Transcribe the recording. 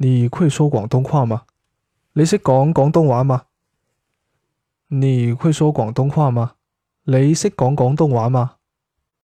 你会说广东话吗？你识讲广东话吗？你会说广东话吗？你识讲广东话吗？